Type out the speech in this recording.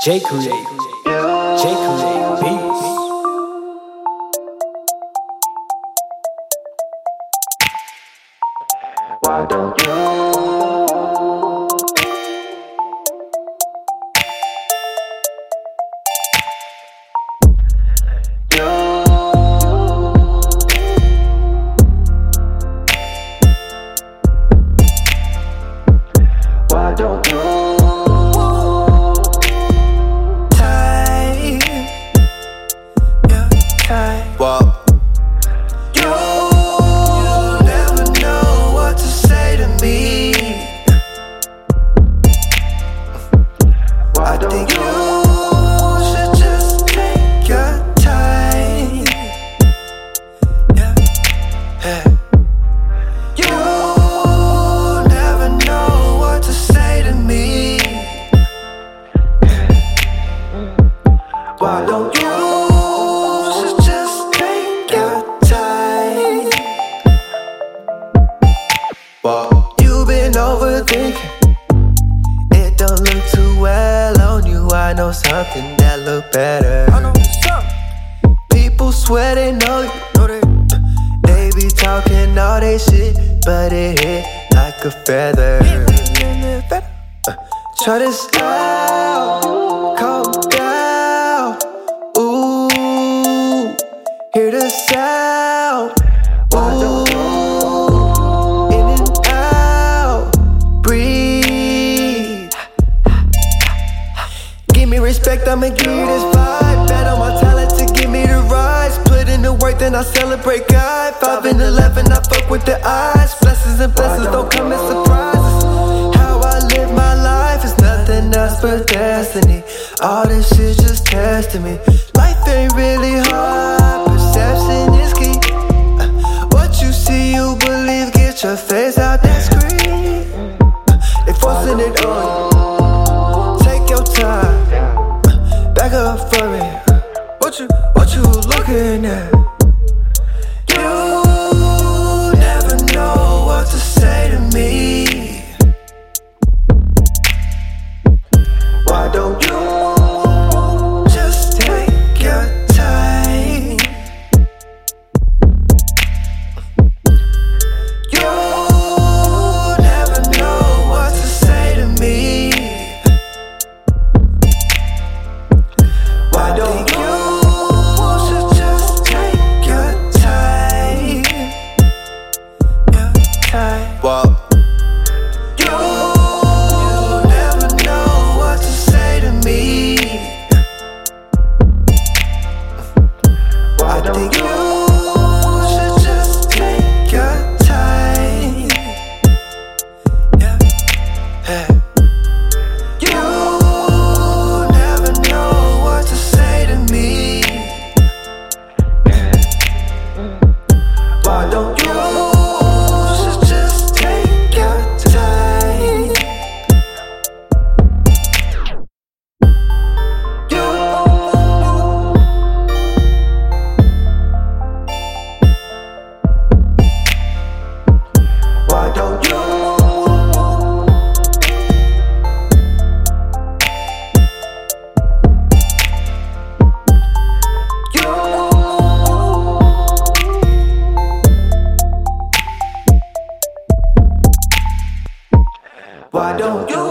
J Create, J Create Beats. Why don't you? Why don't you? Why don't you just take your time? well, You've been overthinking. It don't look too well on you. I know something that look better. People swear they know you. Know they, they be talking all they shit, but it hit like a feather. Uh, Try this out, I celebrate God. 5 and 11, I fuck with the eyes. Blessings and blessings don't come as surprises. How I live my life is nothing else but destiny. All this shit just testing me. Life ain't really hard, perception is key. Uh, what you see, you believe, get your face out that screen. They forcing it on you. Take your time, uh, back up for me. Uh, what you, what you looking at? And you should just take your time. Yeah. You never know what to say to me. Why don't don't you?